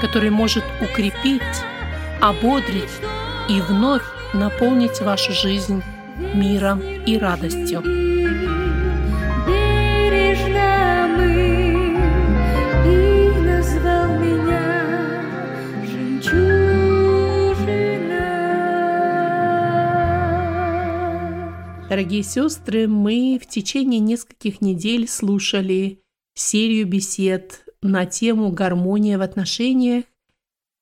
который может укрепить, ободрить и вновь наполнить вашу жизнь миром и радостью. Дорогие сестры, мы в течение нескольких недель слушали серию бесед на тему гармония в отношениях.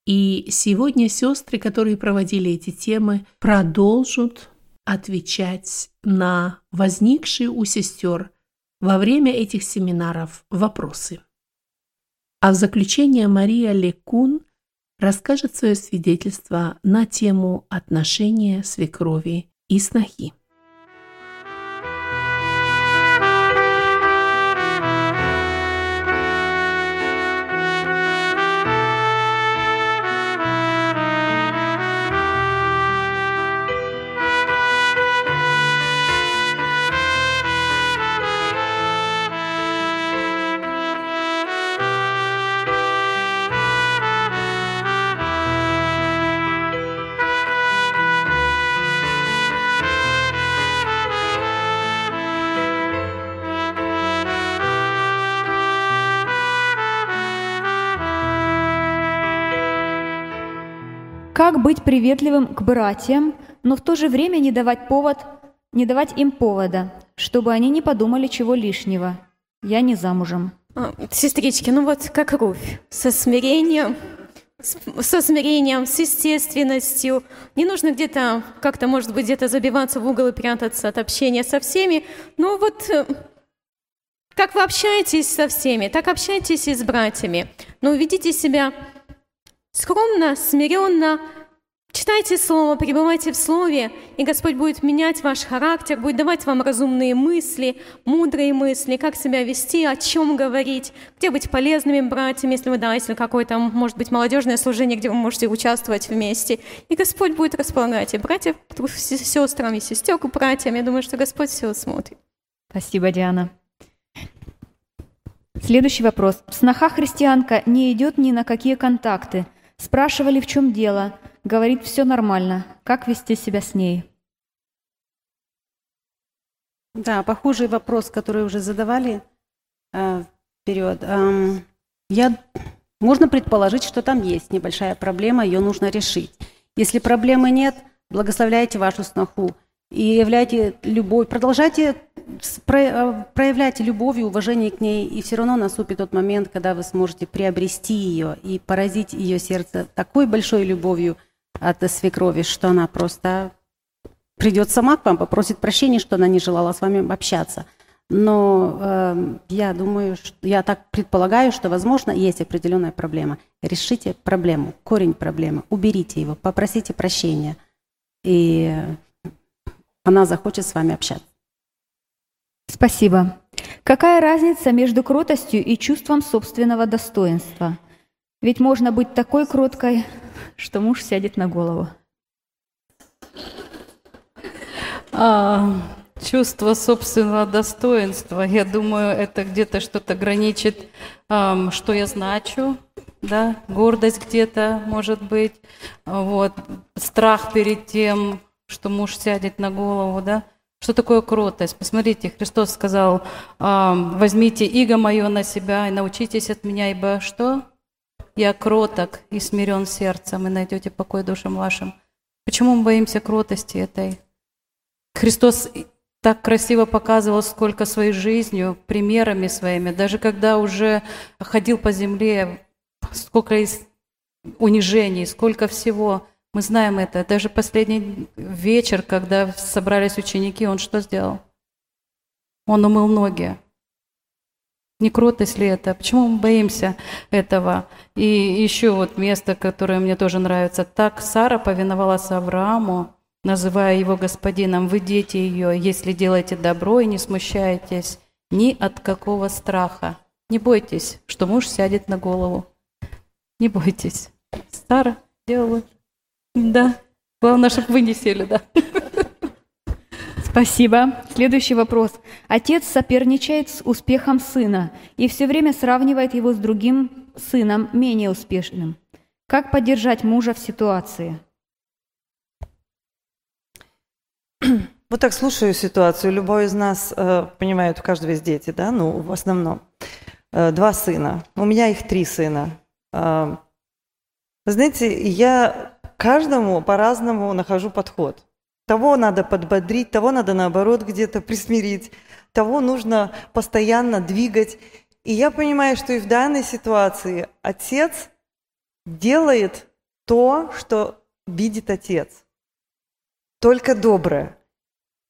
И сегодня сестры, которые проводили эти темы, продолжат отвечать на возникшие у сестер во время этих семинаров вопросы. А в заключение Мария Лекун расскажет свое свидетельство на тему отношения свекрови и снохи. Как быть приветливым к братьям, но в то же время не давать повод, не давать им повода, чтобы они не подумали чего лишнего. Я не замужем. А, Сестрички, ну вот как Руфь, со смирением, со смирением, с естественностью. Не нужно где-то, как-то, может быть, где-то забиваться в угол и прятаться от общения со всеми. Но вот э, как вы общаетесь со всеми, так общайтесь и с братьями. Но ведите себя скромно, смиренно, читайте Слово, пребывайте в Слове, и Господь будет менять ваш характер, будет давать вам разумные мысли, мудрые мысли, как себя вести, о чем говорить, где быть полезными братьями, если вы, да, если какое-то, может быть, молодежное служение, где вы можете участвовать вместе. И Господь будет располагать и братьев с сестрами, и сестер к братьям. Я думаю, что Господь все смотрит. Спасибо, Диана. Следующий вопрос. Сноха-христианка не идет ни на какие контакты. Спрашивали, в чем дело. Говорит, все нормально. Как вести себя с ней? Да, похожий вопрос, который уже задавали э, вперед. Эм, я, можно предположить, что там есть небольшая проблема, ее нужно решить. Если проблемы нет, благословляйте вашу сноху и являйте любовь, продолжайте э, проявлять любовь и уважение к ней, и все равно наступит тот момент, когда вы сможете приобрести ее и поразить ее сердце такой большой любовью от свекрови, что она просто придет сама к вам, попросит прощения, что она не желала с вами общаться. Но э, я думаю, что, я так предполагаю, что, возможно, есть определенная проблема. Решите проблему, корень проблемы, уберите его, попросите прощения, и она захочет с вами общаться. Спасибо. Какая разница между кротостью и чувством собственного достоинства? Ведь можно быть такой кроткой, что муж сядет на голову. А, чувство собственного достоинства, я думаю, это где-то что-то граничит, эм, что я значу, да, гордость где-то, может быть, вот, страх перед тем, что муж сядет на голову, да, что такое кротость? Посмотрите, Христос сказал, возьмите иго мое на себя и научитесь от меня, ибо что? Я кроток и смирен сердцем, и найдете покой душам вашим. Почему мы боимся кротости этой? Христос так красиво показывал, сколько своей жизнью, примерами своими, даже когда уже ходил по земле, сколько унижений, сколько всего – мы знаем это. Даже последний вечер, когда собрались ученики, он что сделал? Он умыл ноги. Не кротость ли это? Почему мы боимся этого? И еще вот место, которое мне тоже нравится. Так Сара повиновалась Аврааму, называя его господином. Вы дети ее, если делаете добро и не смущаетесь ни от какого страха. Не бойтесь, что муж сядет на голову. Не бойтесь. Сара делала да. Главное, чтобы вы не сели, да. Спасибо. Следующий вопрос. Отец соперничает с успехом сына и все время сравнивает его с другим сыном, менее успешным. Как поддержать мужа в ситуации? Вот так слушаю ситуацию. Любой из нас э, понимает, у каждого есть дети, да, ну, в основном. Э, два сына. У меня их три сына. Э, знаете, я каждому по-разному нахожу подход. Того надо подбодрить, того надо наоборот где-то присмирить, того нужно постоянно двигать. И я понимаю, что и в данной ситуации отец делает то, что видит отец. Только доброе.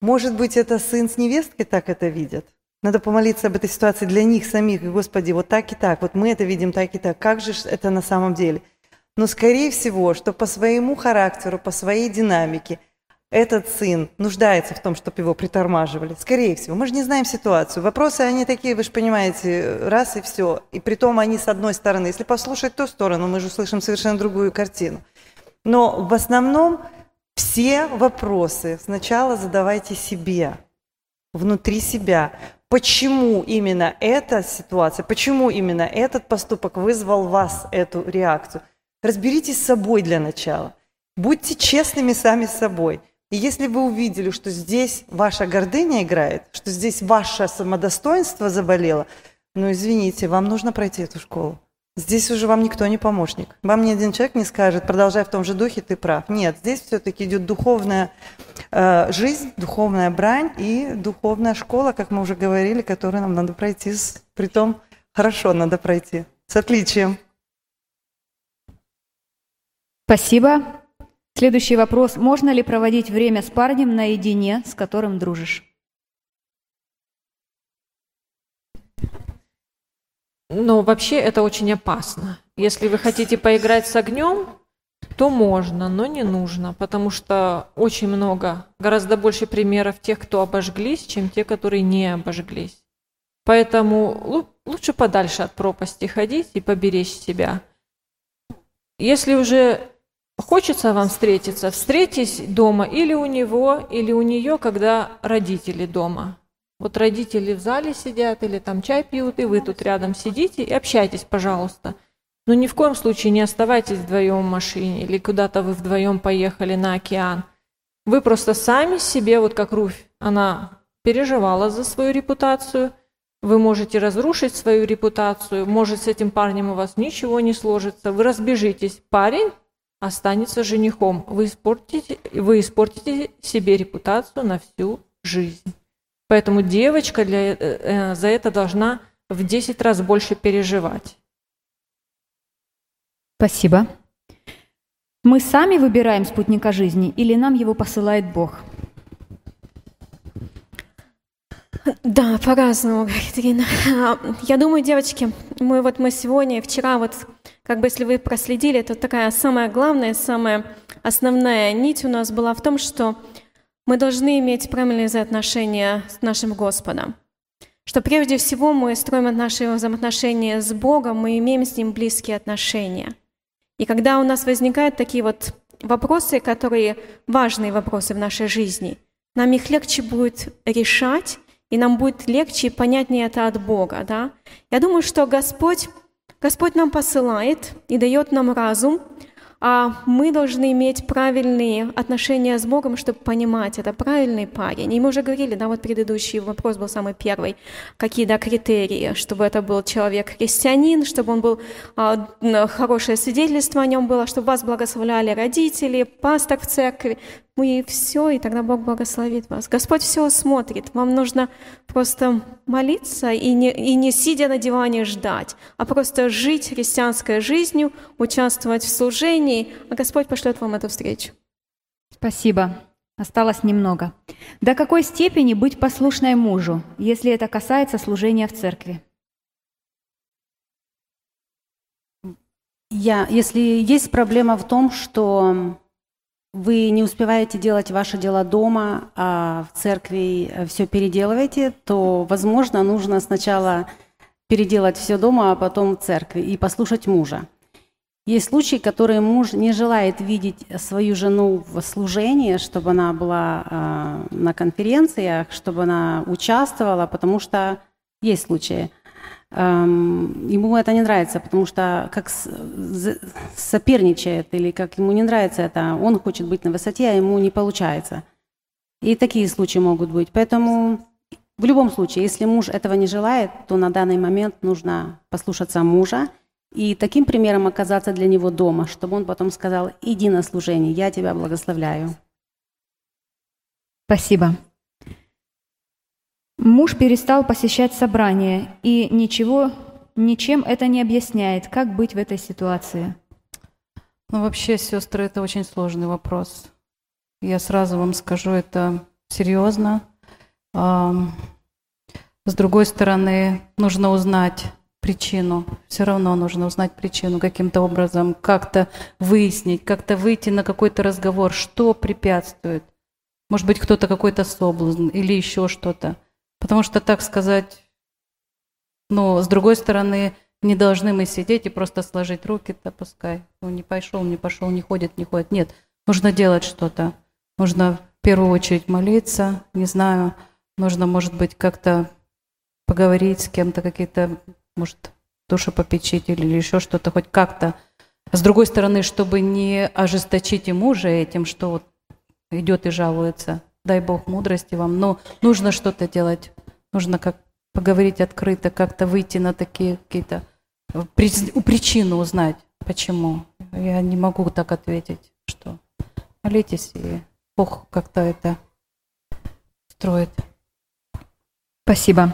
Может быть, это сын с невесткой так это видят? Надо помолиться об этой ситуации для них самих. И, Господи, вот так и так, вот мы это видим так и так. Как же это на самом деле? Но, скорее всего, что по своему характеру, по своей динамике этот сын нуждается в том, чтобы его притормаживали. Скорее всего. Мы же не знаем ситуацию. Вопросы, они такие, вы же понимаете, раз и все. И при том они с одной стороны. Если послушать ту сторону, мы же услышим совершенно другую картину. Но в основном все вопросы сначала задавайте себе, внутри себя. Почему именно эта ситуация, почему именно этот поступок вызвал вас эту реакцию – Разберитесь с собой для начала. Будьте честными сами с собой. И если вы увидели, что здесь ваша гордыня играет, что здесь ваше самодостоинство заболело, ну извините, вам нужно пройти эту школу. Здесь уже вам никто не помощник. Вам ни один человек не скажет, продолжай в том же духе, ты прав. Нет, здесь все-таки идет духовная э, жизнь, духовная брань и духовная школа, как мы уже говорили, которую нам надо пройти. С, притом хорошо надо пройти, с отличием. Спасибо. Следующий вопрос. Можно ли проводить время с парнем наедине, с которым дружишь? Ну, вообще это очень опасно. Если вы хотите поиграть с огнем, то можно, но не нужно, потому что очень много, гораздо больше примеров тех, кто обожглись, чем те, которые не обожглись. Поэтому лучше подальше от пропасти ходить и поберечь себя. Если уже Хочется вам встретиться, встретись дома или у него, или у нее, когда родители дома. Вот родители в зале сидят или там чай пьют, и вы тут рядом сидите и общайтесь, пожалуйста. Но ни в коем случае не оставайтесь вдвоем в машине или куда-то вы вдвоем поехали на океан. Вы просто сами себе, вот как Руфь, она переживала за свою репутацию, вы можете разрушить свою репутацию, может с этим парнем у вас ничего не сложится, вы разбежитесь. Парень останется женихом. Вы испортите, вы испортите себе репутацию на всю жизнь. Поэтому девочка для, э, э за это должна в 10 раз больше переживать. Спасибо. Мы сами выбираем спутника жизни или нам его посылает Бог? Да, по-разному, говорит Ирина. А, Я думаю, девочки, мы вот мы сегодня вчера вот, как бы если вы проследили, это такая самая главная, самая основная нить у нас была в том, что мы должны иметь правильные взаимоотношения с нашим Господом. Что прежде всего мы строим наши взаимоотношения с Богом, мы имеем с Ним близкие отношения. И когда у нас возникают такие вот вопросы, которые важные вопросы в нашей жизни, нам их легче будет решать, и нам будет легче и понятнее это от Бога. Да? Я думаю, что Господь, Господь нам посылает и дает нам разум, а мы должны иметь правильные отношения с Богом, чтобы понимать, это правильный парень. И мы уже говорили, да, вот предыдущий вопрос был самый первый, какие, да, критерии, чтобы это был человек-христианин, чтобы он был, а, хорошее свидетельство о нем было, чтобы вас благословляли родители, пастор в церкви, ну и все, и тогда Бог благословит вас. Господь все смотрит. Вам нужно просто молиться и не, и не сидя на диване ждать, а просто жить христианской жизнью, участвовать в служении, а Господь пошлет вам эту встречу. Спасибо. Осталось немного. До какой степени быть послушной мужу, если это касается служения в церкви? Я, если есть проблема в том, что вы не успеваете делать ваши дела дома, а в церкви все переделываете, то, возможно, нужно сначала переделать все дома, а потом в церкви и послушать мужа. Есть случаи, которые муж не желает видеть свою жену в служении, чтобы она была э, на конференциях, чтобы она участвовала, потому что есть случаи. Эм, ему это не нравится, потому что как соперничает или как ему не нравится это, он хочет быть на высоте, а ему не получается. И такие случаи могут быть. Поэтому в любом случае, если муж этого не желает, то на данный момент нужно послушаться мужа и таким примером оказаться для него дома, чтобы он потом сказал, иди на служение, я тебя благословляю. Спасибо. Муж перестал посещать собрания, и ничего, ничем это не объясняет. Как быть в этой ситуации? Ну, вообще, сестры, это очень сложный вопрос. Я сразу вам скажу, это серьезно. С другой стороны, нужно узнать причину. Все равно нужно узнать причину каким-то образом, как-то выяснить, как-то выйти на какой-то разговор, что препятствует. Может быть, кто-то какой-то соблазн или еще что-то. Потому что, так сказать, но с другой стороны, не должны мы сидеть и просто сложить руки-то пускай. Ну, не пошел, не пошел, не ходит, не ходит. Нет, нужно делать что-то. Нужно в первую очередь молиться, не знаю, нужно, может быть, как-то поговорить с кем-то, какие-то, может, душепопечитель или еще что-то, хоть как-то. С другой стороны, чтобы не ожесточить и мужа этим, что вот идет и жалуется. Дай Бог мудрости вам. Но нужно что-то делать. Нужно как поговорить открыто, как-то выйти на такие какие-то э, у причину узнать, почему. Я не могу так ответить, что молитесь, и Бог как-то это строит. Спасибо.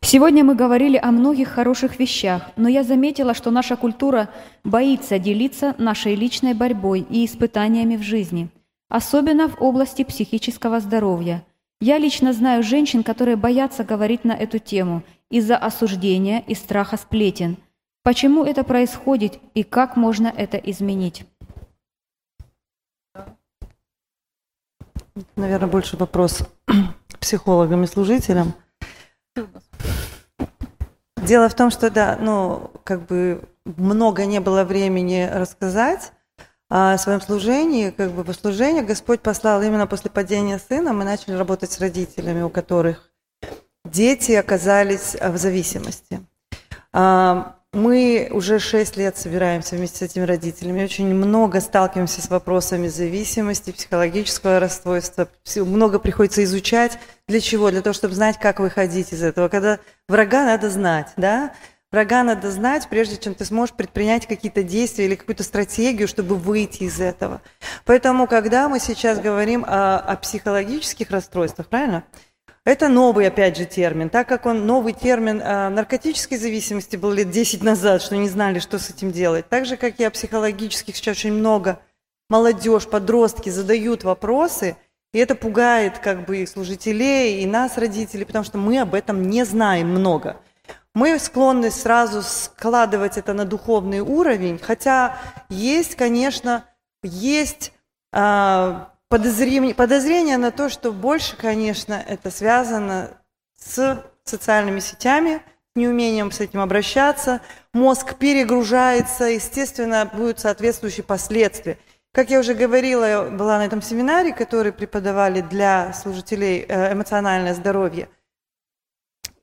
Сегодня мы говорили о многих хороших вещах, но я заметила, что наша культура боится делиться нашей личной борьбой и испытаниями в жизни, особенно в области психического здоровья. Я лично знаю женщин, которые боятся говорить на эту тему из-за осуждения и страха сплетен. Почему это происходит и как можно это изменить? Наверное, больше вопрос психологам и служителям. Дело в том, что да, ну, как бы много не было времени рассказать о своем служении, как бы по служению Господь послал именно после падения сына, мы начали работать с родителями, у которых дети оказались а, в зависимости. А, Мы уже шесть лет собираемся вместе с этими родителями, очень много сталкиваемся с вопросами зависимости, психологического расстройства, много приходится изучать. Для чего? Для того, чтобы знать, как выходить из этого. Когда врага надо знать, да? Врага надо знать, прежде чем ты сможешь предпринять какие-то действия или какую-то стратегию, чтобы выйти из этого. Поэтому, когда мы сейчас говорим о, о психологических расстройствах, правильно? Это новый, опять же, термин. Так как он новый термин э, наркотической зависимости был лет 10 назад, что не знали, что с этим делать. Так же, как и о психологических, сейчас очень много молодежь, подростки задают вопросы, И это пугает как бы и служителей, и нас, родителей, потому что мы об этом не знаем много. Мы склонны сразу складывать это на духовный уровень, хотя есть, конечно, есть а, подозрение, подозрение на то, что больше, конечно, это связано с социальными сетями, неумением с этим обращаться, мозг перегружается, естественно, будут соответствующие последствия. Как я уже говорила, я была на этом семинаре, который преподавали для служителей э, эмоциональное здоровье.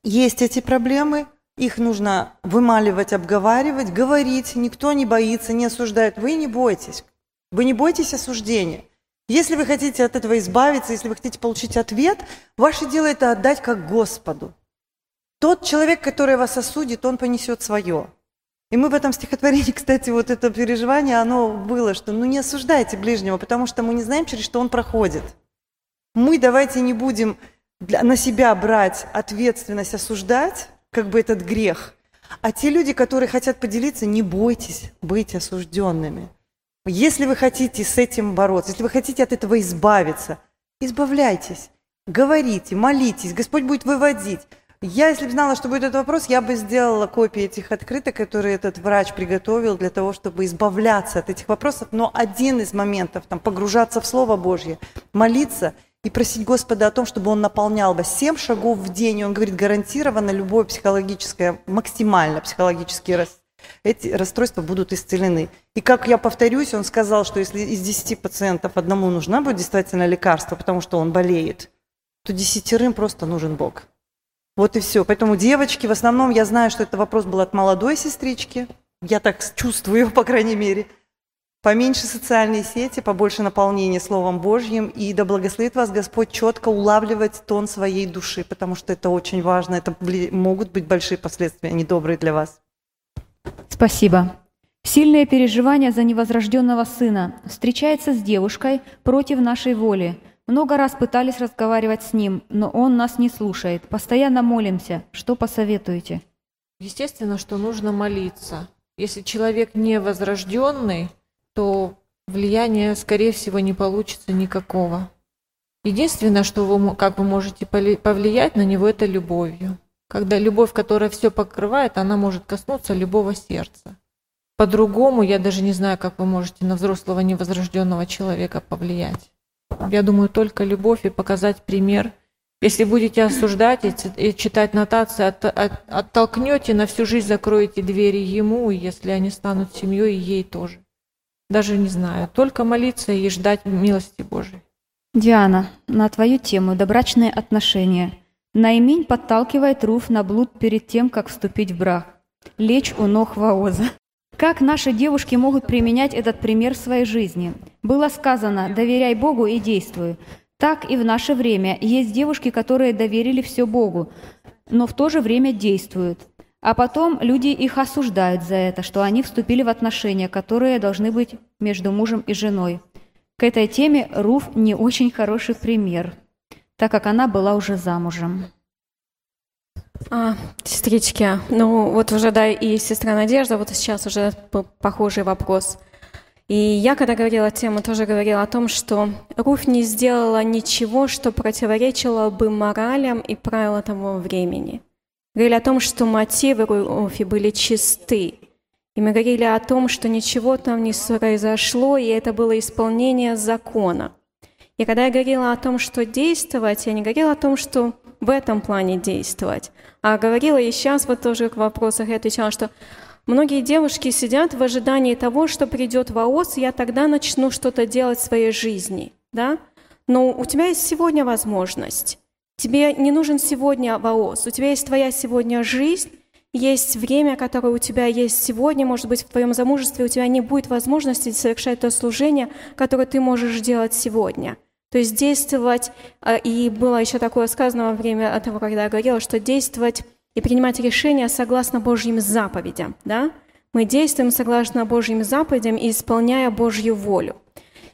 Есть эти проблемы, их нужно вымаливать, обговаривать, говорить, никто не боится, не осуждает. Вы не бойтесь, вы не бойтесь осуждения. Если вы хотите от этого избавиться, если вы хотите получить ответ, ваше дело это отдать как Господу. Тот человек, который вас осудит, он понесет свое. И мы в этом стихотворении, кстати, вот это переживание, оно было, что ну не осуждайте ближнего, потому что мы не знаем, через что он проходит. Мы давайте не будем для, на себя брать ответственность осуждать, как бы этот грех. А те люди, которые хотят поделиться, не бойтесь быть осужденными. Если вы хотите с этим бороться, если вы хотите от этого избавиться, избавляйтесь, говорите, молитесь, Господь будет выводить. Я, если бы знала, что будет этот вопрос, я бы сделала копии этих открыток, которые этот врач приготовил для того, чтобы избавляться от этих вопросов. Но один из моментов, там, погружаться в Слово Божье, молиться и просить Господа о том, чтобы Он наполнял вас семь шагов в день. И Он говорит, гарантированно любое психологическое, максимально психологический расстройство эти расстройства будут исцелены. И как я повторюсь, он сказал, что если из 10 пациентов одному нужна будет действительно лекарство, потому что он болеет, то десятерым просто нужен Бог. Вот и все. Поэтому девочки, в основном я знаю, что это вопрос был от молодой сестрички. Я так чувствую, по крайней мере. Поменьше социальные сети, побольше наполнения Словом Божьим. И да благословит вас Господь четко улавливать тон своей души, потому что это очень важно. Это могут быть большие последствия, недобрые для вас. Спасибо. Сильное переживание за невозрожденного сына. Встречается с девушкой против нашей воли. Много раз пытались разговаривать с ним, но он нас не слушает. Постоянно молимся. Что посоветуете? Естественно, что нужно молиться. Если человек не возрожденный, то влияния, скорее всего, не получится никакого. Единственное, что вы, как вы можете повлиять на него, это любовью. Когда любовь, которая все покрывает, она может коснуться любого сердца. По-другому я даже не знаю, как вы можете на взрослого невозрожденного человека повлиять. Я думаю, только любовь и показать пример. Если будете осуждать и читать нотации, от, от, оттолкнете, на всю жизнь закроете двери ему, если они станут семьей, и ей тоже. Даже не знаю. Только молиться и ждать милости Божией. Диана, на твою тему «Добрачные отношения». Наимень подталкивает Руф на блуд перед тем, как вступить в брак. Лечь у ног Ваоза. Как наши девушки могут применять этот пример в своей жизни? Было сказано «доверяй Богу и действуй». Так и в наше время есть девушки, которые доверили все Богу, но в то же время действуют. А потом люди их осуждают за это, что они вступили в отношения, которые должны быть между мужем и женой. К этой теме Руф не очень хороший пример, так как она была уже замужем. А, сестрички, ну вот уже, да, и сестра Надежда, вот сейчас уже похожий вопрос. И я, когда говорила тему, тоже говорила о том, что Руф не сделала ничего, что противоречило бы моралям и правилам того времени. Говорили о том, что мотивы Руфи были чисты. И мы говорили о том, что ничего там не произошло, и это было исполнение закона. И когда я говорила о том, что действовать, я не говорила о том, что в этом плане действовать. А говорила и сейчас вот тоже к вопросах я отвечала, что многие девушки сидят в ожидании того, что придет воос, я тогда начну что-то делать в своей жизни, да? Но у тебя есть сегодня возможность. Тебе не нужен сегодня воос, у тебя есть твоя сегодня жизнь, есть время, которое у тебя есть сегодня, может быть, в твоем замужестве у тебя не будет возможности совершать то служение, которое ты можешь делать сегодня – то есть действовать, а, и было еще такое сказано во время того, когда я говорила, что действовать и принимать решения согласно Божьим заповедям. Да? Мы действуем согласно Божьим заповедям и исполняя Божью волю.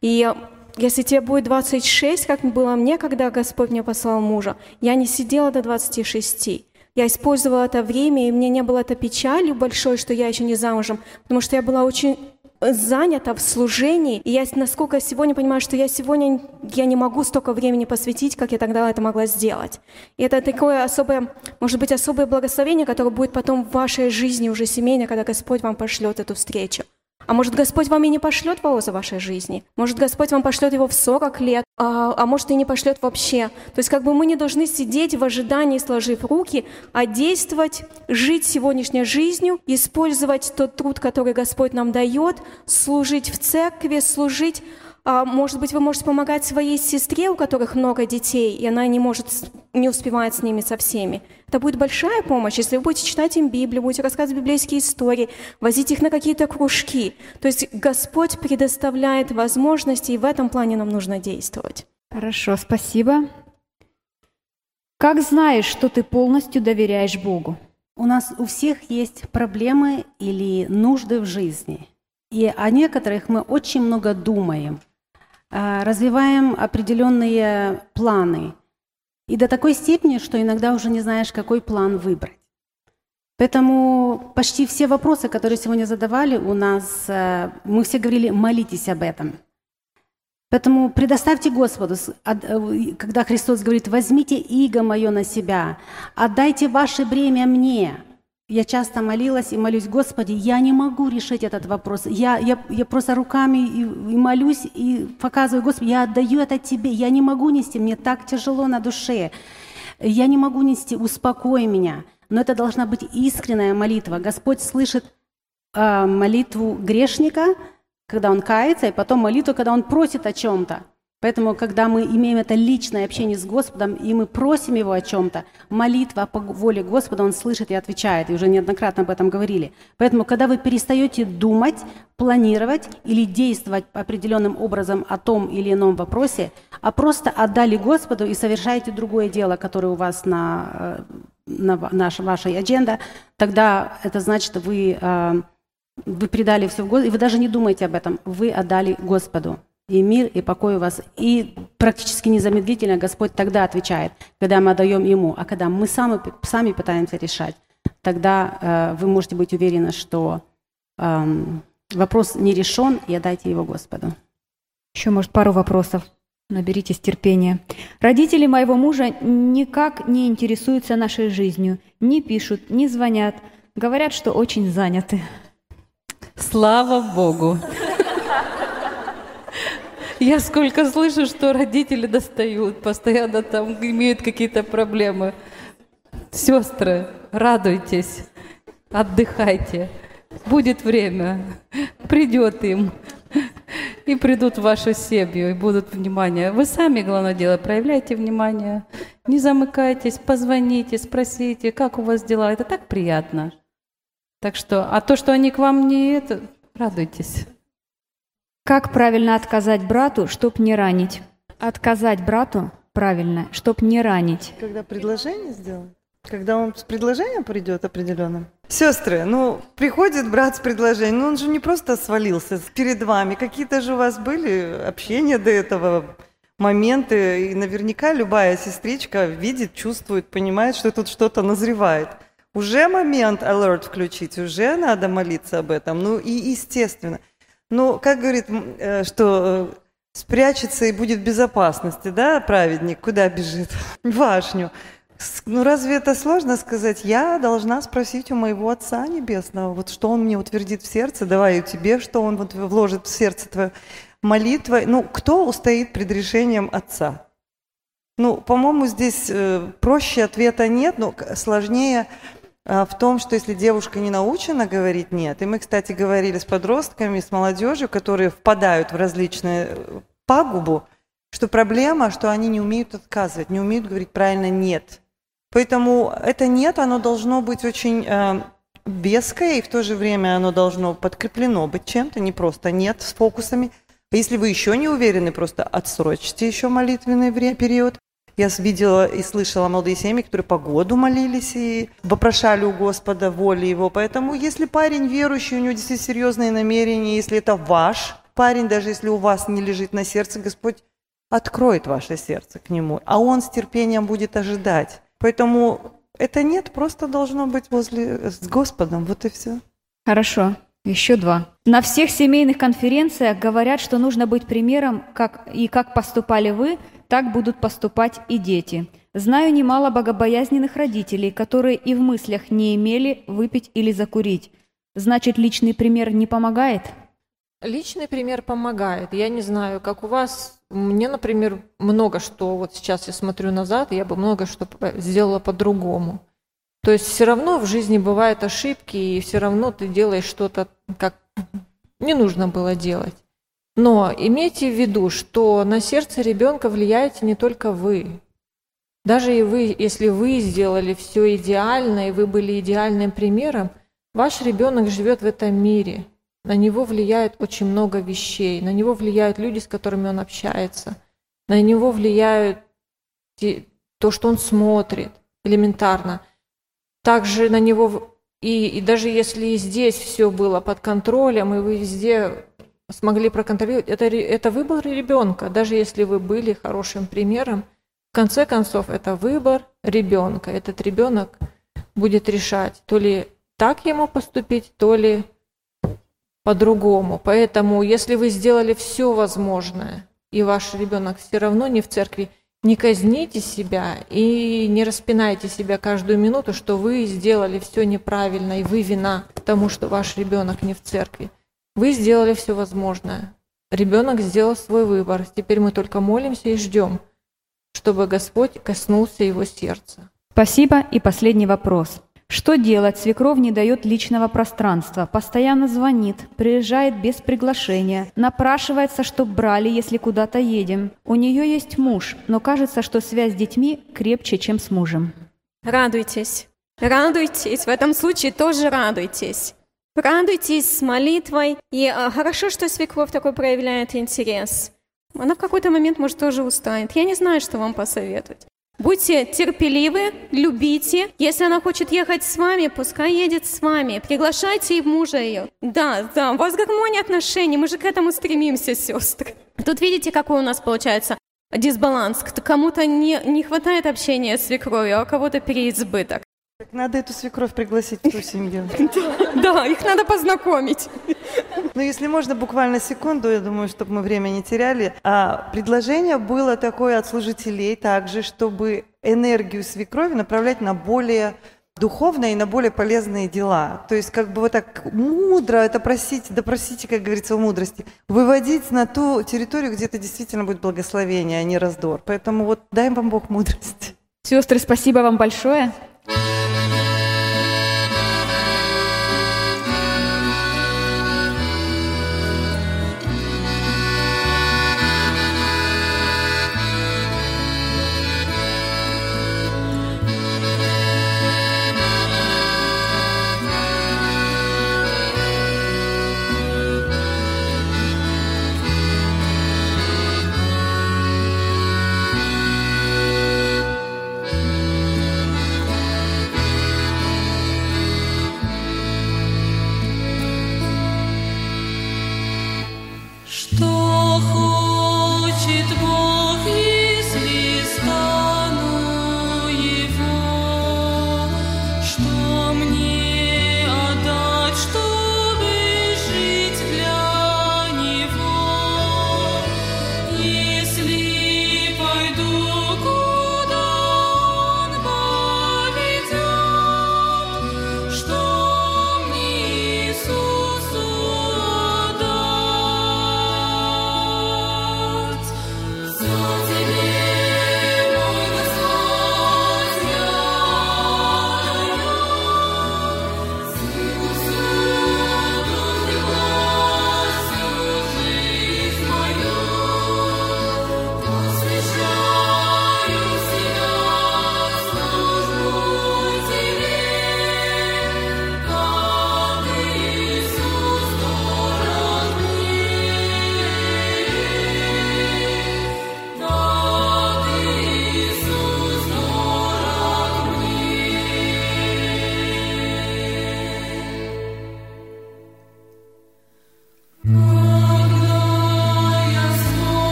И если тебе будет 26, как было мне, когда Господь мне послал мужа, я не сидела до 26. Я использовала это время, и мне не было это печалью большой, что я еще не замужем, потому что я была очень занята в служении. И я насколько сегодня понимаю, что я сегодня я не могу столько времени посвятить, как я тогда это могла сделать. И это такое особое, может быть, особое благословение, которое будет потом в вашей жизни уже семейной, когда Господь вам пошлет эту встречу. А может, Господь вам и не пошлет Вооза в вашей жизни? Может, Господь вам пошлет его в 40 лет, а, а может, и не пошлет вообще. То есть как бы мы не должны сидеть в ожидании, сложив руки, а действовать, жить сегодняшней жизнью, использовать тот труд, который Господь нам дает, служить в церкви, служить может быть, вы можете помогать своей сестре, у которых много детей, и она не может, не успевает с ними со всеми. Это будет большая помощь, если вы будете читать им Библию, будете рассказывать библейские истории, возить их на какие-то кружки. То есть Господь предоставляет возможности, и в этом плане нам нужно действовать. Хорошо, спасибо. Как знаешь, что ты полностью доверяешь Богу? У нас у всех есть проблемы или нужды в жизни. И о некоторых мы очень много думаем – а, развиваем определенные планы. И до такой степени, что иногда уже не знаешь, какой план выбрать. Поэтому почти все вопросы, которые сегодня задавали у нас, э, мы все говорили, молитесь об этом. Поэтому предоставьте Господу, э, когда Христос говорит, возьмите иго мое на себя, отдайте ваше бремя мне – я часто молилась и молюсь, Господи, я не могу решить этот вопрос. Я, я, я просто руками и, и молюсь и показываю, Господи, я отдаю это Тебе. Я не могу нести, мне так тяжело на душе. Я не могу нести, успокой меня. Но это должна быть искренняя молитва. Господь слышит э, молитву грешника, когда он кается, и потом молитву, когда он просит о чем-то. Поэтому, когда мы имеем это личное общение с Господом, и мы просим Его о чем-то, молитва по воле Господа, Он слышит и отвечает, и уже неоднократно об этом говорили. Поэтому, когда вы перестаете думать, планировать или действовать определенным образом о том или ином вопросе, а просто отдали Господу и совершаете другое дело, которое у вас на, э, на наш, вашей адженда, тогда это значит, вы, э, вы предали все в Господу, и вы даже не думаете об этом, вы отдали Господу и мир, и покой у вас. И практически незамедлительно Господь тогда отвечает, когда мы отдаем Ему. А когда мы сами, сами пытаемся решать, тогда э, вы можете быть уверены, что э, вопрос не решен, и отдайте его Господу. Еще, может, пару вопросов. Наберитесь терпения. Родители моего мужа никак не интересуются нашей жизнью, не пишут, не звонят, говорят, что очень заняты. Слава Богу! Я сколько слышу, что родители достают, постоянно там имеют какие-то проблемы. Сестры, радуйтесь, отдыхайте. Будет время, придет им. И придут в вашу семью, и будут внимание. Вы сами, главное дело, проявляйте внимание. Не замыкайтесь, позвоните, спросите, как у вас дела. Это так приятно. Так что, а то, что они к вам не это, радуйтесь. Как правильно отказать брату, чтоб не ранить? Отказать брату правильно, чтоб не ранить. Когда предложение сделать? Когда он с предложением придет определенным? Сестры, ну, приходит брат с предложением, ну, он же не просто свалился перед вами. Какие-то же у вас были общения до этого, моменты, и наверняка любая сестричка видит, чувствует, понимает, что тут что-то назревает. Уже момент alert включить, уже надо молиться об этом. Ну и естественно. Ну, как говорит, э, что э, спрячется и будет в безопасности, да, праведник, куда бежит? В башню. Ну, разве это сложно сказать? Я должна спросить у моего Отца Небесного, вот что Он мне утвердит в сердце, давай у тебе, что Он вот вложит в сердце твое молитва. Ну, кто устоит пред решением Отца? Ну, по-моему, здесь э, проще ответа нет, но сложнее в том, что если девушка не научена говорить «нет», и мы, кстати, говорили с подростками, с молодежью, которые впадают в различные э, пагубу, что проблема, что они не умеют отказывать, не умеют говорить правильно «нет». Поэтому это «нет», оно должно быть очень э, веское, и в то же время оно должно подкреплено быть чем-то, не просто «нет» с фокусами. Если вы еще не уверены, просто отсрочьте еще молитвенный период. Я видела и слышала молодые семьи, которые по году молились и вопрошали у Господа воли Его. Поэтому, если парень верующий, у него действительно серьезные намерения, если это ваш парень, даже если у вас не лежит на сердце, Господь откроет ваше сердце к нему, а он с терпением будет ожидать. Поэтому это нет, просто должно быть возле с Господом, вот и все. Хорошо, еще два. На всех семейных конференциях говорят, что нужно быть примером, как и как поступали вы, так будут поступать и дети. Знаю немало богобоязненных родителей, которые и в мыслях не имели выпить или закурить. Значит, личный пример не помогает? Личный пример помогает. Я не знаю, как у вас. Мне, например, много что, вот сейчас я смотрю назад, я бы много что сделала по-другому. То есть все равно в жизни бывают ошибки, и все равно ты делаешь что-то, как не нужно было делать. Но имейте в виду, что на сердце ребенка влияете не только вы. Даже и вы, если вы сделали все идеально, и вы были идеальным примером, ваш ребенок живет в этом мире. На него влияет очень много вещей. На него влияют люди, с которыми он общается. На него влияют то, что он смотрит элементарно. Также на него... И, и даже если и здесь все было под контролем, и вы везде смогли проконтролировать, это, это выбор ребенка, даже если вы были хорошим примером. В конце концов, это выбор ребенка. Этот ребенок будет решать, то ли так ему поступить, то ли по-другому. Поэтому, если вы сделали все возможное, и ваш ребенок все равно не в церкви, не казните себя и не распинайте себя каждую минуту, что вы сделали все неправильно, и вы вина тому, что ваш ребенок не в церкви. Вы сделали все возможное. Ребенок сделал свой выбор. Теперь мы только молимся и ждем, чтобы Господь коснулся его сердца. Спасибо. И последний вопрос. Что делать? Свекровь не дает личного пространства, постоянно звонит, приезжает без приглашения, напрашивается, чтобы брали, если куда-то едем. У нее есть муж, но кажется, что связь с детьми крепче, чем с мужем. Радуйтесь. Радуйтесь. В этом случае тоже радуйтесь. Радуйтесь с молитвой. И а, хорошо, что свекровь такой проявляет интерес. Она в какой-то момент, может, тоже устанет. Я не знаю, что вам посоветовать. Будьте терпеливы, любите. Если она хочет ехать с вами, пускай едет с вами. Приглашайте и мужа ее. Да, да, у вас гармония отношений, мы же к этому стремимся, сестры. Тут видите, какой у нас получается дисбаланс. Кому-то не, не хватает общения с свекровью, а у кого-то переизбыток. Так надо эту свекровь пригласить в ту семью. Да, их надо познакомить. Ну, если можно, буквально секунду, я думаю, чтобы мы время не теряли. А, предложение было такое от служителей также, чтобы энергию свекрови направлять на более духовные и на более полезные дела. То есть как бы вот так мудро, это просить, да как говорится, в мудрости, выводить на ту территорию, где это действительно будет благословение, а не раздор. Поэтому вот дай вам Бог мудрость. Сестры, спасибо вам большое.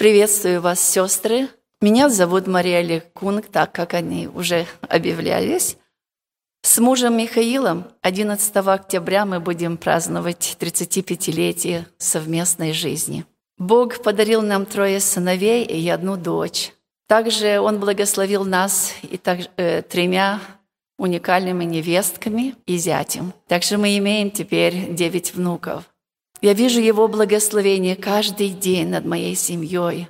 Приветствую вас, сестры. Меня зовут Мария Лекунг, так как они уже объявлялись. С мужем Михаилом 11 октября мы будем праздновать 35-летие совместной жизни. Бог подарил нам трое сыновей и одну дочь. Также Он благословил нас и так, э, тремя уникальными невестками и зятем. Также мы имеем теперь девять внуков. Я вижу Его благословение каждый день над моей семьей.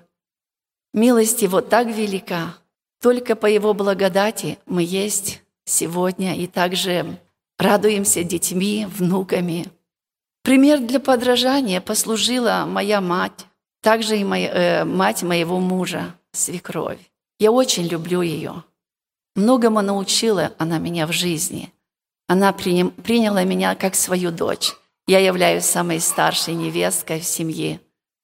Милость Его так велика. Только по Его благодати мы есть сегодня и также радуемся детьми, внуками. Пример для подражания послужила моя мать, также и моя, э, мать моего мужа, свекровь. Я очень люблю ее. Многому научила она меня в жизни. Она приним, приняла меня как свою дочь. Я являюсь самой старшей невесткой в семье.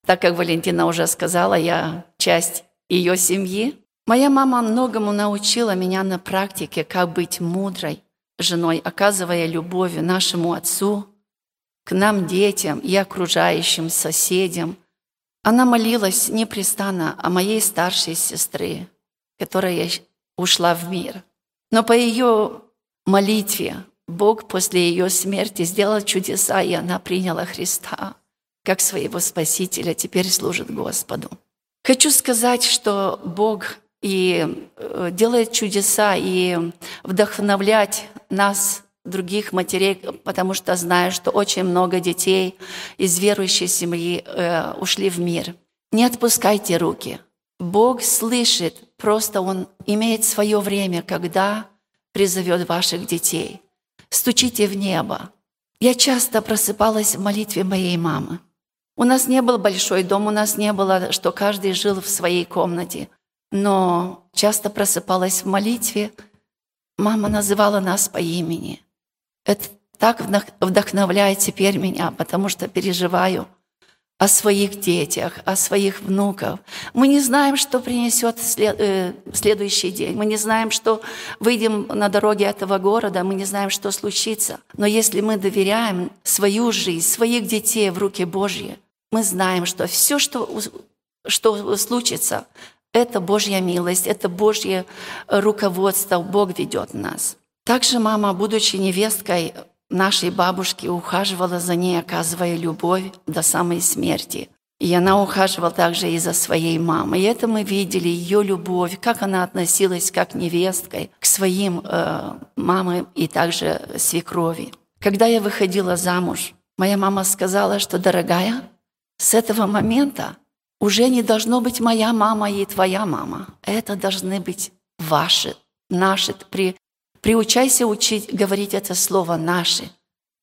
Так как Валентина уже сказала, я часть ее семьи. Моя мама многому научила меня на практике, как быть мудрой женой, оказывая любовь нашему отцу, к нам, детям и окружающим соседям. Она молилась непрестанно о моей старшей сестре, которая ушла в мир. Но по ее молитве Бог после ее смерти сделал чудеса, и она приняла Христа как своего Спасителя, теперь служит Господу. Хочу сказать, что Бог и э, делает чудеса, и вдохновлять нас, других матерей, потому что знаю, что очень много детей из верующей семьи э, ушли в мир. Не отпускайте руки. Бог слышит, просто Он имеет свое время, когда призовет ваших детей. Стучите в небо. Я часто просыпалась в молитве моей мамы. У нас не был большой дом, у нас не было, что каждый жил в своей комнате. Но часто просыпалась в молитве. Мама называла нас по имени. Это так вдохновляет теперь меня, потому что переживаю о своих детях, о своих внуках. Мы не знаем, что принесет след, э, следующий день. Мы не знаем, что выйдем на дороге этого города. Мы не знаем, что случится. Но если мы доверяем свою жизнь, своих детей в руки Божьи, мы знаем, что все, что, что случится, это Божья милость, это Божье руководство, Бог ведет нас. Также мама, будучи невесткой нашей бабушки, ухаживала за ней, оказывая любовь до самой смерти. И она ухаживала также и за своей мамой. И это мы видели, ее любовь, как она относилась как невесткой к своим э, мамам и также свекрови. Когда я выходила замуж, моя мама сказала, что, дорогая, с этого момента уже не должно быть моя мама и твоя мама. Это должны быть ваши, наши. При, приучайся учить, говорить это слово «наши».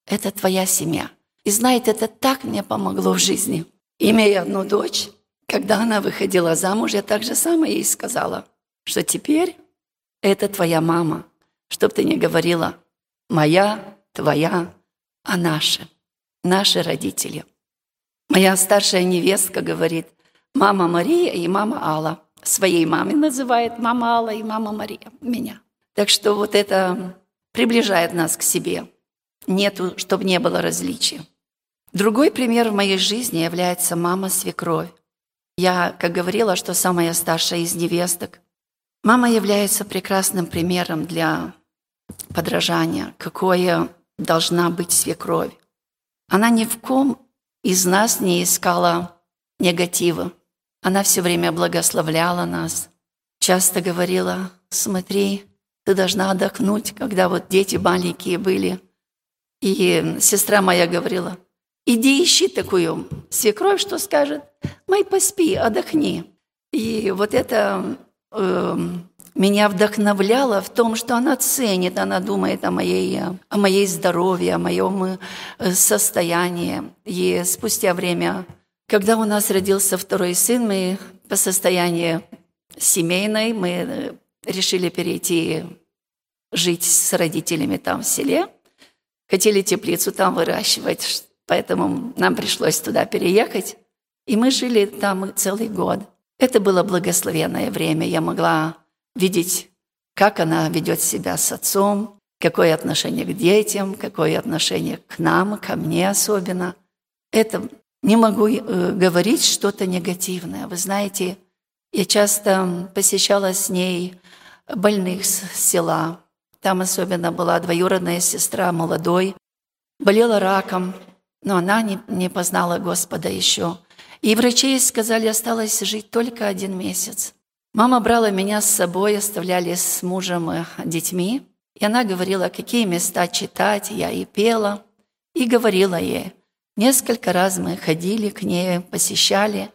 Это твоя семья. И знаете, это так мне помогло в жизни. Имея одну дочь, когда она выходила замуж, я так же самое ей сказала, что теперь это твоя мама, чтоб ты не говорила «моя», «твоя», а «наши», «наши родители». Моя старшая невестка говорит – мама Мария и мама Алла. Своей мамой называет мама Алла и мама Мария меня. Так что вот это приближает нас к себе. Нету, чтобы не было различия. Другой пример в моей жизни является мама-свекровь. Я, как говорила, что самая старшая из невесток. Мама является прекрасным примером для подражания, какое должна быть свекровь. Она ни в ком из нас не искала негатива. Она все время благословляла нас, часто говорила, смотри, ты должна отдохнуть, когда вот дети маленькие были. И сестра моя говорила, иди ищи такую свекровь, что скажет, май поспи, отдохни. И вот это э, меня вдохновляло в том, что она ценит, она думает о моей, о моей здоровье, о моем э, состоянии. И спустя время когда у нас родился второй сын, мы по состоянию семейной, мы э, решили перейти жить с родителями там в селе. Хотели теплицу там выращивать, поэтому нам пришлось туда переехать. И мы жили там целый год. Это было благословенное время. Я могла видеть, как она ведет себя с отцом, какое отношение к детям, какое отношение к нам, ко мне особенно. Это не могу э, говорить что-то негативное. Вы знаете, я часто посещала с ней больных с села. Там особенно была двоюродная сестра молодой, болела раком, но она не, не познала Господа еще. И врачи ей сказали, осталось жить только один месяц. Мама брала меня с собой, оставляли с мужем и детьми. И она говорила, какие места читать, я и пела, и говорила ей. Несколько раз мы ходили к ней, посещали,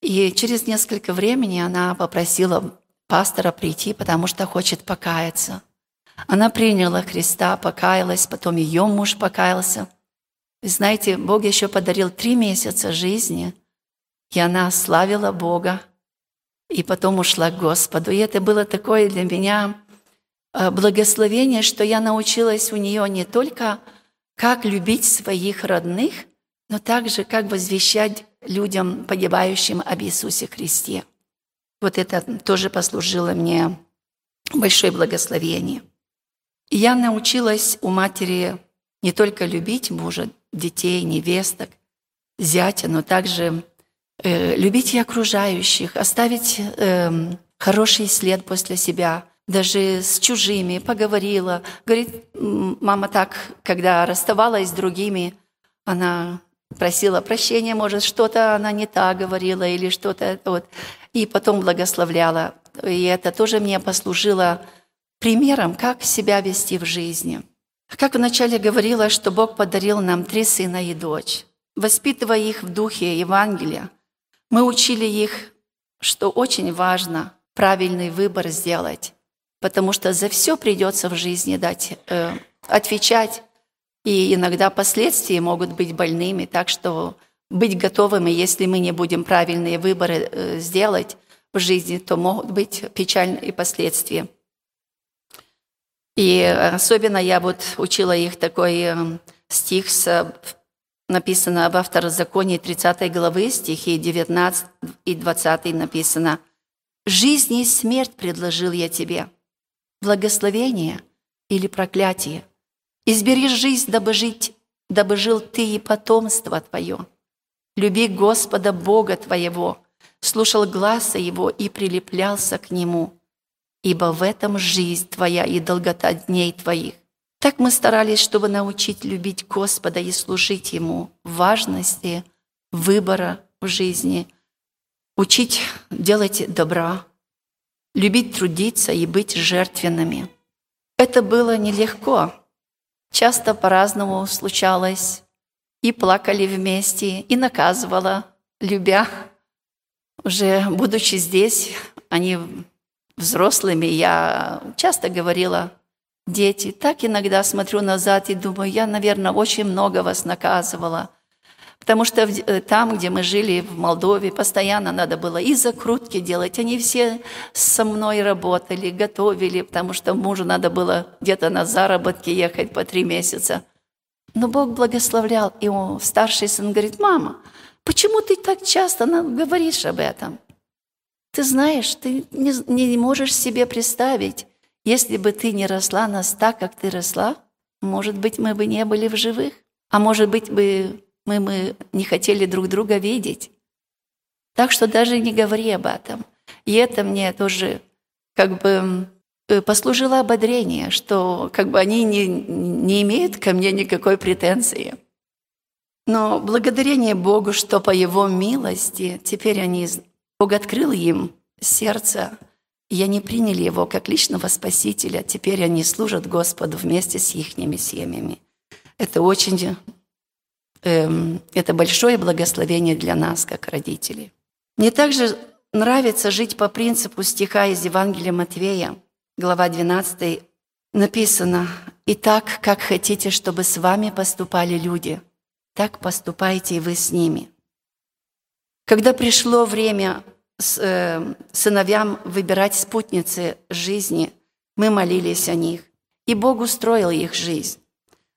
и через несколько времени она попросила пастора прийти, потому что хочет покаяться. Она приняла Христа, покаялась, потом ее муж покаялся. Вы знаете, Бог еще подарил три месяца жизни, и она славила Бога, и потом ушла к Господу. И это было такое для меня э, благословение, что я научилась у нее не только как любить своих родных, но также как возвещать людям, погибающим об Иисусе Христе. Вот это тоже послужило мне большое благословение. Я научилась у матери не только любить мужа, детей, невесток, зятя, но также э, любить и окружающих, оставить э, хороший след после себя, даже с чужими, поговорила. Говорит, мама так, когда расставалась с другими, она просила прощения, может, что-то она не так говорила или что-то вот, и потом благословляла. И это тоже мне послужило примером, как себя вести в жизни. Как вначале говорила, что Бог подарил нам три сына и дочь. Воспитывая их в духе Евангелия, мы учили их, что очень важно правильный выбор сделать, потому что за все придется в жизни дать, э, отвечать, и иногда последствия могут быть больными, так что быть готовыми, если мы не будем правильные выборы э, сделать в жизни, то могут быть печальные последствия. И особенно я вот учила их такой э, стих, с, написано в Второзаконии 30 главы, стихи 19 и 20 написано. «Жизнь и смерть предложил я тебе, благословение или проклятие. Избери жизнь, дабы жить, дабы жил ты и потомство твое. Люби Господа Бога твоего, слушал гласа Его и прилеплялся к Нему» ибо в этом жизнь твоя и долгота дней твоих. Так мы старались, чтобы научить любить Господа и служить Ему важности выбора в жизни, учить делать добра, любить трудиться и быть жертвенными. Это было нелегко. Часто по-разному случалось. И плакали вместе, и наказывала, любя. Уже будучи здесь, они взрослыми, я часто говорила, дети, так иногда смотрю назад и думаю, я, наверное, очень много вас наказывала. Потому что э, там, где мы жили, в Молдове, постоянно надо было и закрутки делать. Они все со мной работали, готовили, потому что мужу надо было где-то на заработки ехать по три месяца. Но Бог благословлял. И он, старший сын говорит, мама, почему ты так часто говоришь об этом? Ты знаешь, ты не, не можешь себе представить, если бы ты не росла нас так, как ты росла, может быть, мы бы не были в живых, а может быть, бы мы, мы не хотели друг друга видеть. Так что даже не говори об этом. И это мне тоже как бы послужило ободрение, что как бы они не, не имеют ко мне никакой претензии. Но благодарение Богу, что по Его милости теперь они Бог открыл им сердце, и они приняли Его как личного Спасителя. Теперь они служат Господу вместе с их семьями. Это очень, эм, это большое благословение для нас, как родителей. Мне также нравится жить по принципу стиха из Евангелия Матвея, глава 12, написано, «И так, как хотите, чтобы с вами поступали люди, так поступайте и вы с ними». Когда пришло время э, сыновьям выбирать спутницы жизни, мы молились о них, и Бог устроил их жизнь.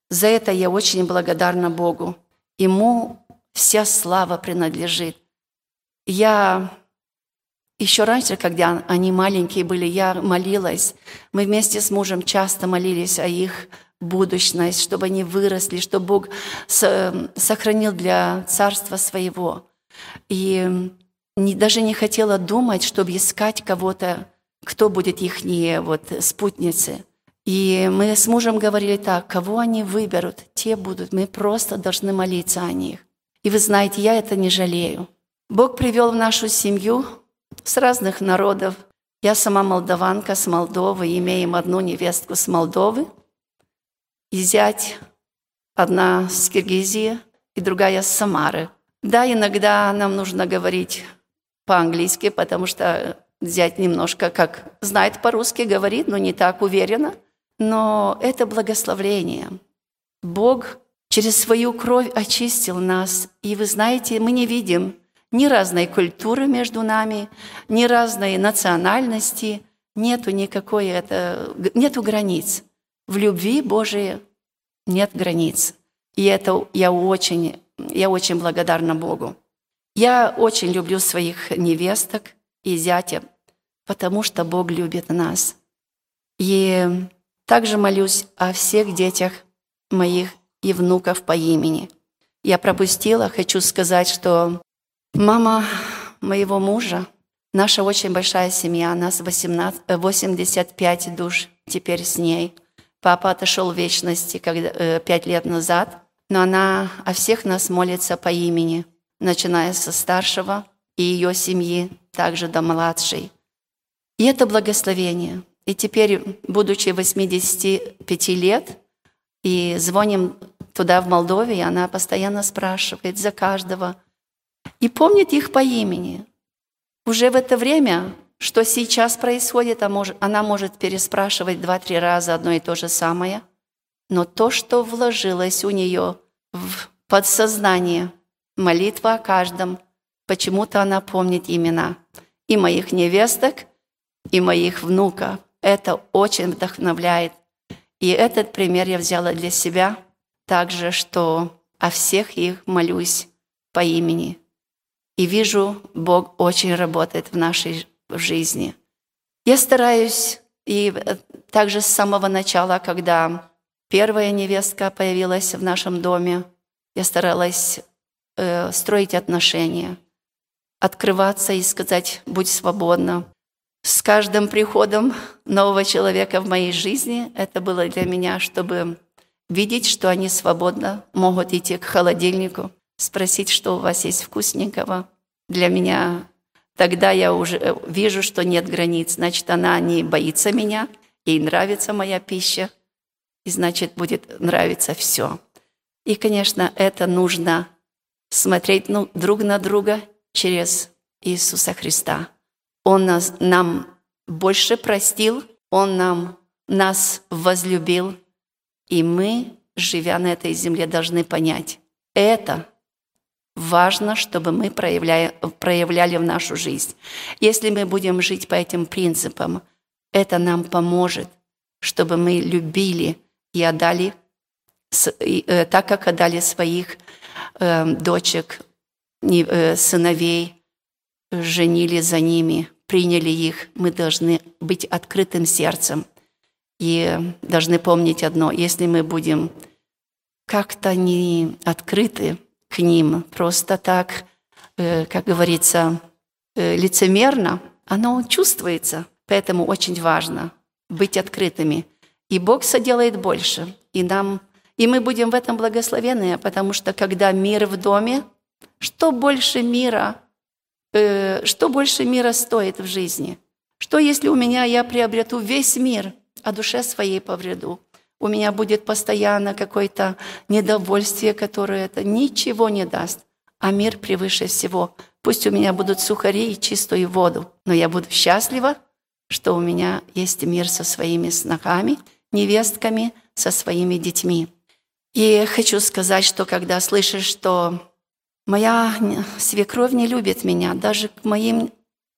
За это я очень благодарна Богу. Ему вся слава принадлежит. Я еще раньше, когда они маленькие были, я молилась. Мы вместе с мужем часто молились о их будущность, чтобы они выросли, чтобы Бог с- сохранил для царства своего. И не, даже не хотела думать, чтобы искать кого-то, кто будет их вот, спутницы. И мы с мужем говорили так, кого они выберут, те будут. Мы просто должны молиться о них. И вы знаете, я это не жалею. Бог привел в нашу семью с разных народов. Я сама молдаванка с Молдовы, имеем одну невестку с Молдовы, и зять одна с Киргизии и другая с Самары. Да, иногда нам нужно говорить по-английски, потому что зять немножко как знает по-русски, говорит, но не так уверенно. Но это благословление. Бог через свою кровь очистил нас. И вы знаете, мы не видим ни разной культуры между нами, ни разной национальности. Нету никакой это, нету границ. В любви Божией нет границ. И это я очень, я очень благодарна Богу. Я очень люблю своих невесток и зятя, потому что Бог любит нас. И также молюсь о всех детях моих и внуков по имени. Я пропустила, хочу сказать, что мама моего мужа, наша очень большая семья, нас 18, 85 душ теперь с ней. Папа отошел в вечности когда, пять лет назад, но она о всех нас молится по имени, начиная со старшего и ее семьи, также до младшей. И это благословение – и теперь, будучи 85 лет, и звоним туда, в Молдове, и она постоянно спрашивает за каждого. И помнит их по имени. Уже в это время, что сейчас происходит, а она может переспрашивать два-три раза одно и то же самое. Но то, что вложилось у нее в подсознание, молитва о каждом, почему-то она помнит имена и моих невесток, и моих внуков. Это очень вдохновляет. И этот пример я взяла для себя также, что о всех их молюсь по имени. И вижу, Бог очень работает в нашей жизни. Я стараюсь, и также с самого начала, когда первая невестка появилась в нашем доме, я старалась э, строить отношения, открываться и сказать «будь свободна», с каждым приходом нового человека в моей жизни это было для меня, чтобы видеть, что они свободно могут идти к холодильнику, спросить, что у вас есть вкусненького. Для меня тогда я уже э, вижу, что нет границ. Значит, она не боится меня, ей нравится моя пища, и значит, будет нравиться все. И, конечно, это нужно смотреть ну, друг на друга через Иисуса Христа. Он нас, нам больше простил, Он нам, нас возлюбил, и мы, живя на этой земле, должны понять, это важно, чтобы мы проявляли, проявляли в нашу жизнь. Если мы будем жить по этим принципам, это нам поможет, чтобы мы любили и отдали, э, так как отдали своих э, дочек, э, сыновей, женили за ними, приняли их, мы должны быть открытым сердцем. И должны помнить одно, если мы будем как-то не открыты к ним, просто так, э, как говорится, э, лицемерно, оно чувствуется. Поэтому очень важно быть открытыми. И Бог соделает больше. И, нам, и мы будем в этом благословенны, потому что когда мир в доме, что больше мира, Э, что больше мира стоит в жизни? Что если у меня я приобрету весь мир, а душе своей повреду? У меня будет постоянно какое-то недовольствие, которое это ничего не даст. А мир превыше всего. Пусть у меня будут сухари и чистую воду, но я буду счастлива, что у меня есть мир со своими снохами, невестками, со своими детьми. И хочу сказать, что когда слышишь, что Моя свекровь не любит меня, даже к моим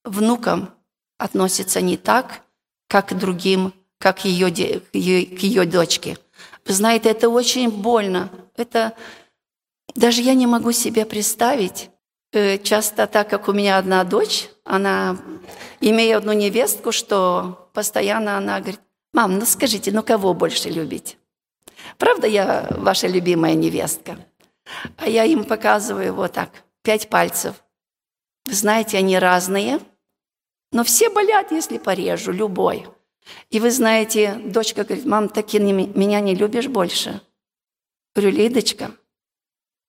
внукам относится не так, как к другим, как ее, к ее дочке. Вы знаете, это очень больно. Это даже я не могу себе представить. Э, часто так как у меня одна дочь, она, имея одну невестку, что постоянно она говорит, мам, ну скажите, ну кого больше любить? Правда, я ваша любимая невестка? А я им показываю вот так, пять пальцев. Вы знаете, они разные, но все болят, если порежу, любой. И вы знаете, дочка говорит, мам, так и меня не любишь больше? Говорю, Лидочка,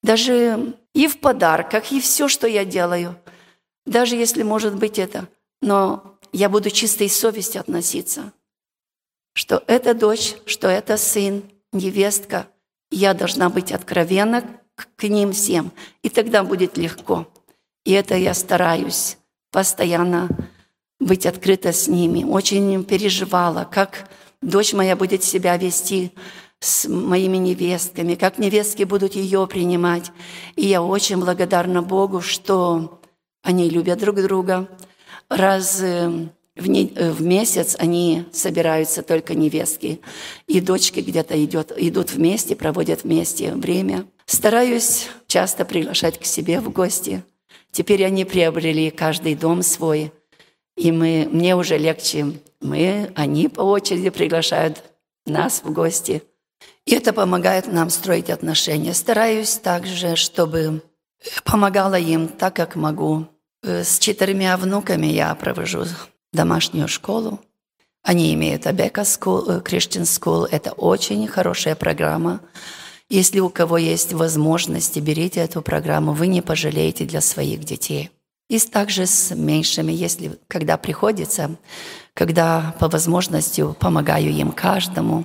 даже и в подарках, и все, что я делаю, даже если может быть это, но я буду чистой совестью относиться, что это дочь, что это сын, невестка, я должна быть откровенна к ним всем, и тогда будет легко. И это я стараюсь постоянно быть открыта с ними. Очень переживала, как дочь моя будет себя вести с моими невестками, как невестки будут ее принимать. И я очень благодарна Богу, что они любят друг друга. Раз э, в, не, э, в месяц они собираются только невестки, и дочки где-то идет, идут вместе, проводят вместе время. Стараюсь часто приглашать к себе в гости. Теперь они приобрели каждый дом свой, и мы, мне уже легче. Мы, они по очереди приглашают нас в гости. И это помогает нам строить отношения. Стараюсь также, чтобы помогала им так, как могу. Э, с четырьмя внуками я провожу домашнюю школу. Они имеют Абека School, э, Christian School. Это очень хорошая программа. Если у кого есть возможности, берите эту программу, вы не пожалеете для своих детей. И также с меньшими, если когда приходится, когда по возможности помогаю им каждому.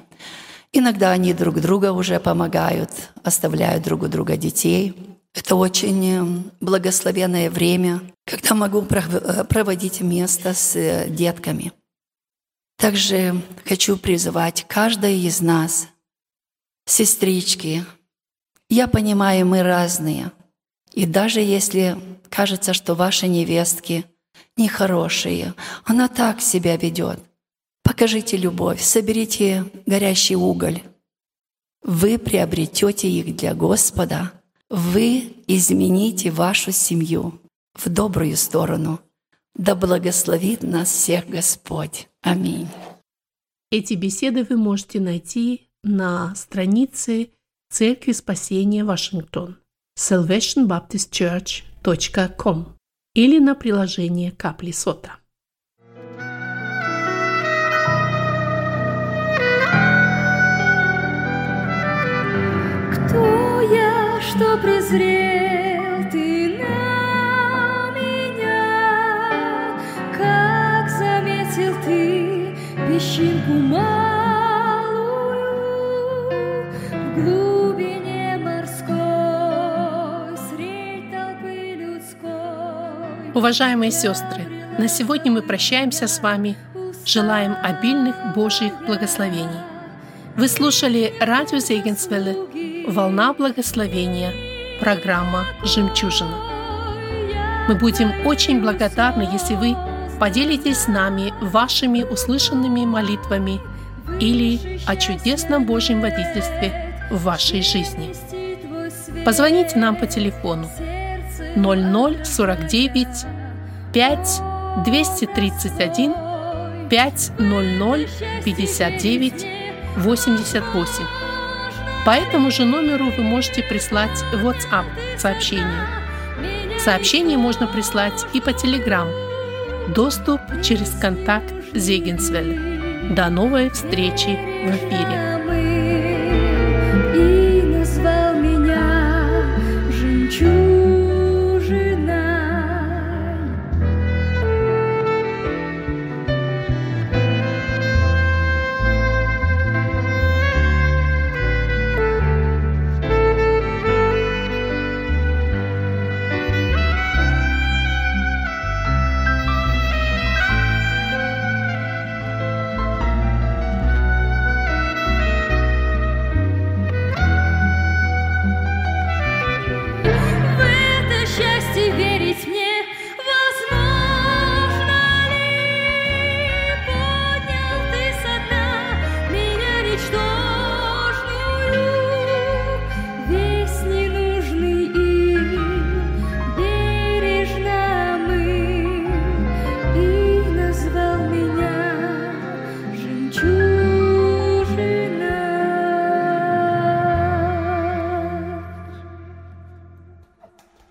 Иногда они друг друга уже помогают, оставляют друг у друга детей. Это очень э, благословенное время, когда могу э, проводить место с э, детками. Также хочу призывать каждая из нас, сестрички, я понимаю, мы разные. И даже если кажется, что ваши невестки нехорошие, она так себя ведет, покажите любовь, соберите горящий уголь. Вы приобретете их для Господа – вы измените вашу семью в добрую сторону. Да благословит нас всех Господь. Аминь. Эти беседы вы можете найти на странице Церкви Спасения Вашингтон salvationbaptistchurch.com или на приложение Капли Сота. что презрел ты на меня, как заметил ты песчинку малую Уважаемые сестры, на сегодня мы прощаемся с вами. Желаем обильных Божьих благословений. Вы слушали радио Зегенсвелле «Волна благословения», программа «Жемчужина». Мы будем очень благодарны, если вы поделитесь с нами вашими услышанными молитвами или о чудесном Божьем водительстве в вашей жизни. Позвоните нам по телефону 0049 5 231 500 59 88 по этому же номеру вы можете прислать WhatsApp сообщение. Сообщение можно прислать и по Telegram. Доступ через контакт Зегенсвель. До новой встречи в эфире.